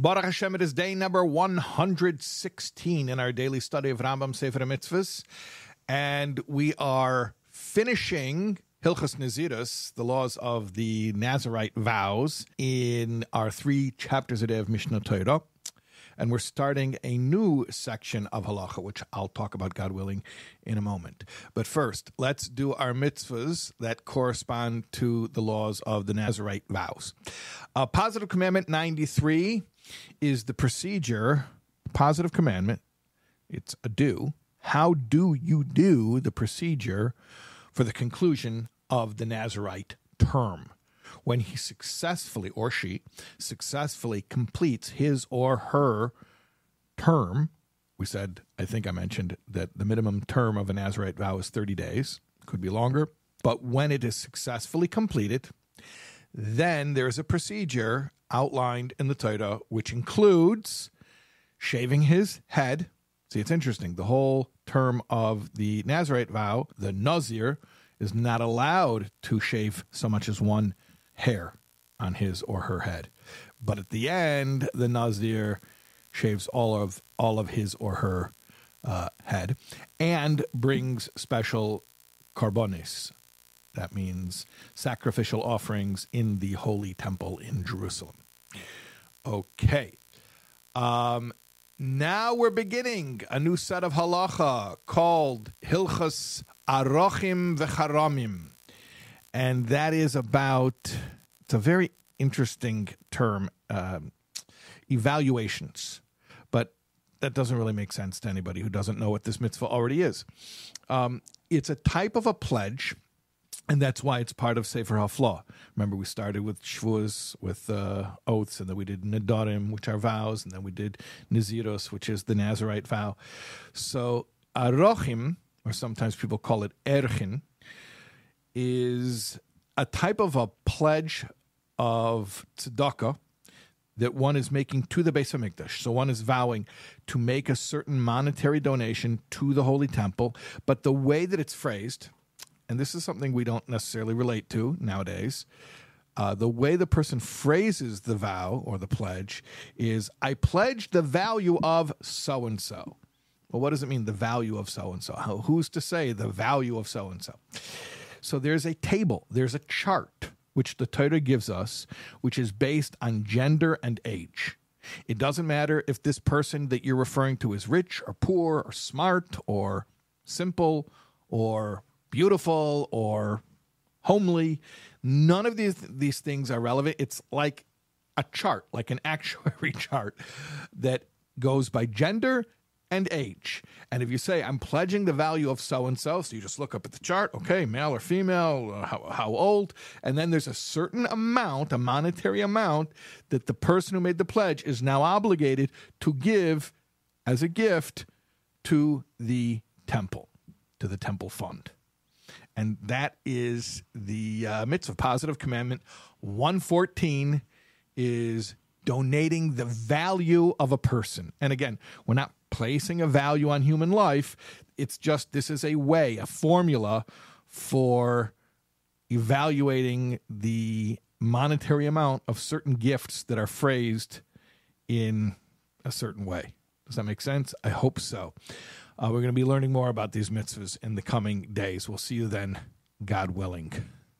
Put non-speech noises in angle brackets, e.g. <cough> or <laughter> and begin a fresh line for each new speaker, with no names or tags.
Baruch Hashem, it is day number 116 in our daily study of Rambam Sefer Mitzvahs. And we are finishing Hilchas Nazirus, the laws of the Nazarite vows, in our three chapters a day of Mishneh Torah. And we're starting a new section of halacha, which I'll talk about, God willing, in a moment. But first, let's do our mitzvahs that correspond to the laws of the Nazarite vows. Uh, positive commandment 93 is the procedure, positive commandment, it's a do. How do you do the procedure for the conclusion of the Nazarite term? when he successfully, or she successfully completes his or her term. We said, I think I mentioned that the minimum term of a Nazarite vow is 30 days, could be longer. But when it is successfully completed, then there's a procedure outlined in the Torah which includes shaving his head. See, it's interesting. The whole term of the Nazarite vow, the Nazir, is not allowed to shave so much as one hair on his or her head. But at the end, the Nazir shaves all of all of his or her uh, head and brings special korbanos. That means sacrificial offerings in the holy temple in Jerusalem. Okay. Um, now we're beginning a new set of halacha called Hilchas Arochim Vecharamim and that is about it's a very interesting term um, evaluations but that doesn't really make sense to anybody who doesn't know what this mitzvah already is um, it's a type of a pledge and that's why it's part of Sefer Hafla'ah. Remember, we started with Shvuos, with uh, oaths, and then we did Nedarim, which are vows, and then we did Naziros, which is the Nazarite vow. So, Arochim, or sometimes people call it Erchin, is a type of a pledge of tzedakah that one is making to the Beis Hamikdash. So one is vowing to make a certain monetary donation to the Holy Temple, but the way that it's phrased, and this is something we don't necessarily relate to nowadays, uh, the way the person phrases the vow or the pledge is, I pledge the value of so and so. Well, what does it mean, the value of so and so? Who's to say the value of so and so? So there's a table, there's a chart which the Torah gives us, which is based on gender and age. It doesn't matter if this person that you're referring to is rich or poor or smart or simple or beautiful or homely. None of these these things are relevant. It's like a chart, like an <laughs> actuary chart that goes by gender and age. And if you say, I'm pledging the value of so and so, so you just look up at the chart, okay, male or female, uh, how, how old, and then there's a certain amount, a monetary amount, that the person who made the pledge is now obligated to give as a gift to the temple, to the temple fund. And that is the uh, mitzvah, positive commandment 114 is donating the value of a person. And again, we're not placing a value on human life. It's just this is a way, a formula for evaluating the monetary amount of certain gifts that are phrased in a certain way. Does that make sense? I hope so. Uh, we're going to be learning more about these mitzvahs in the coming days. We'll see you then, God willing.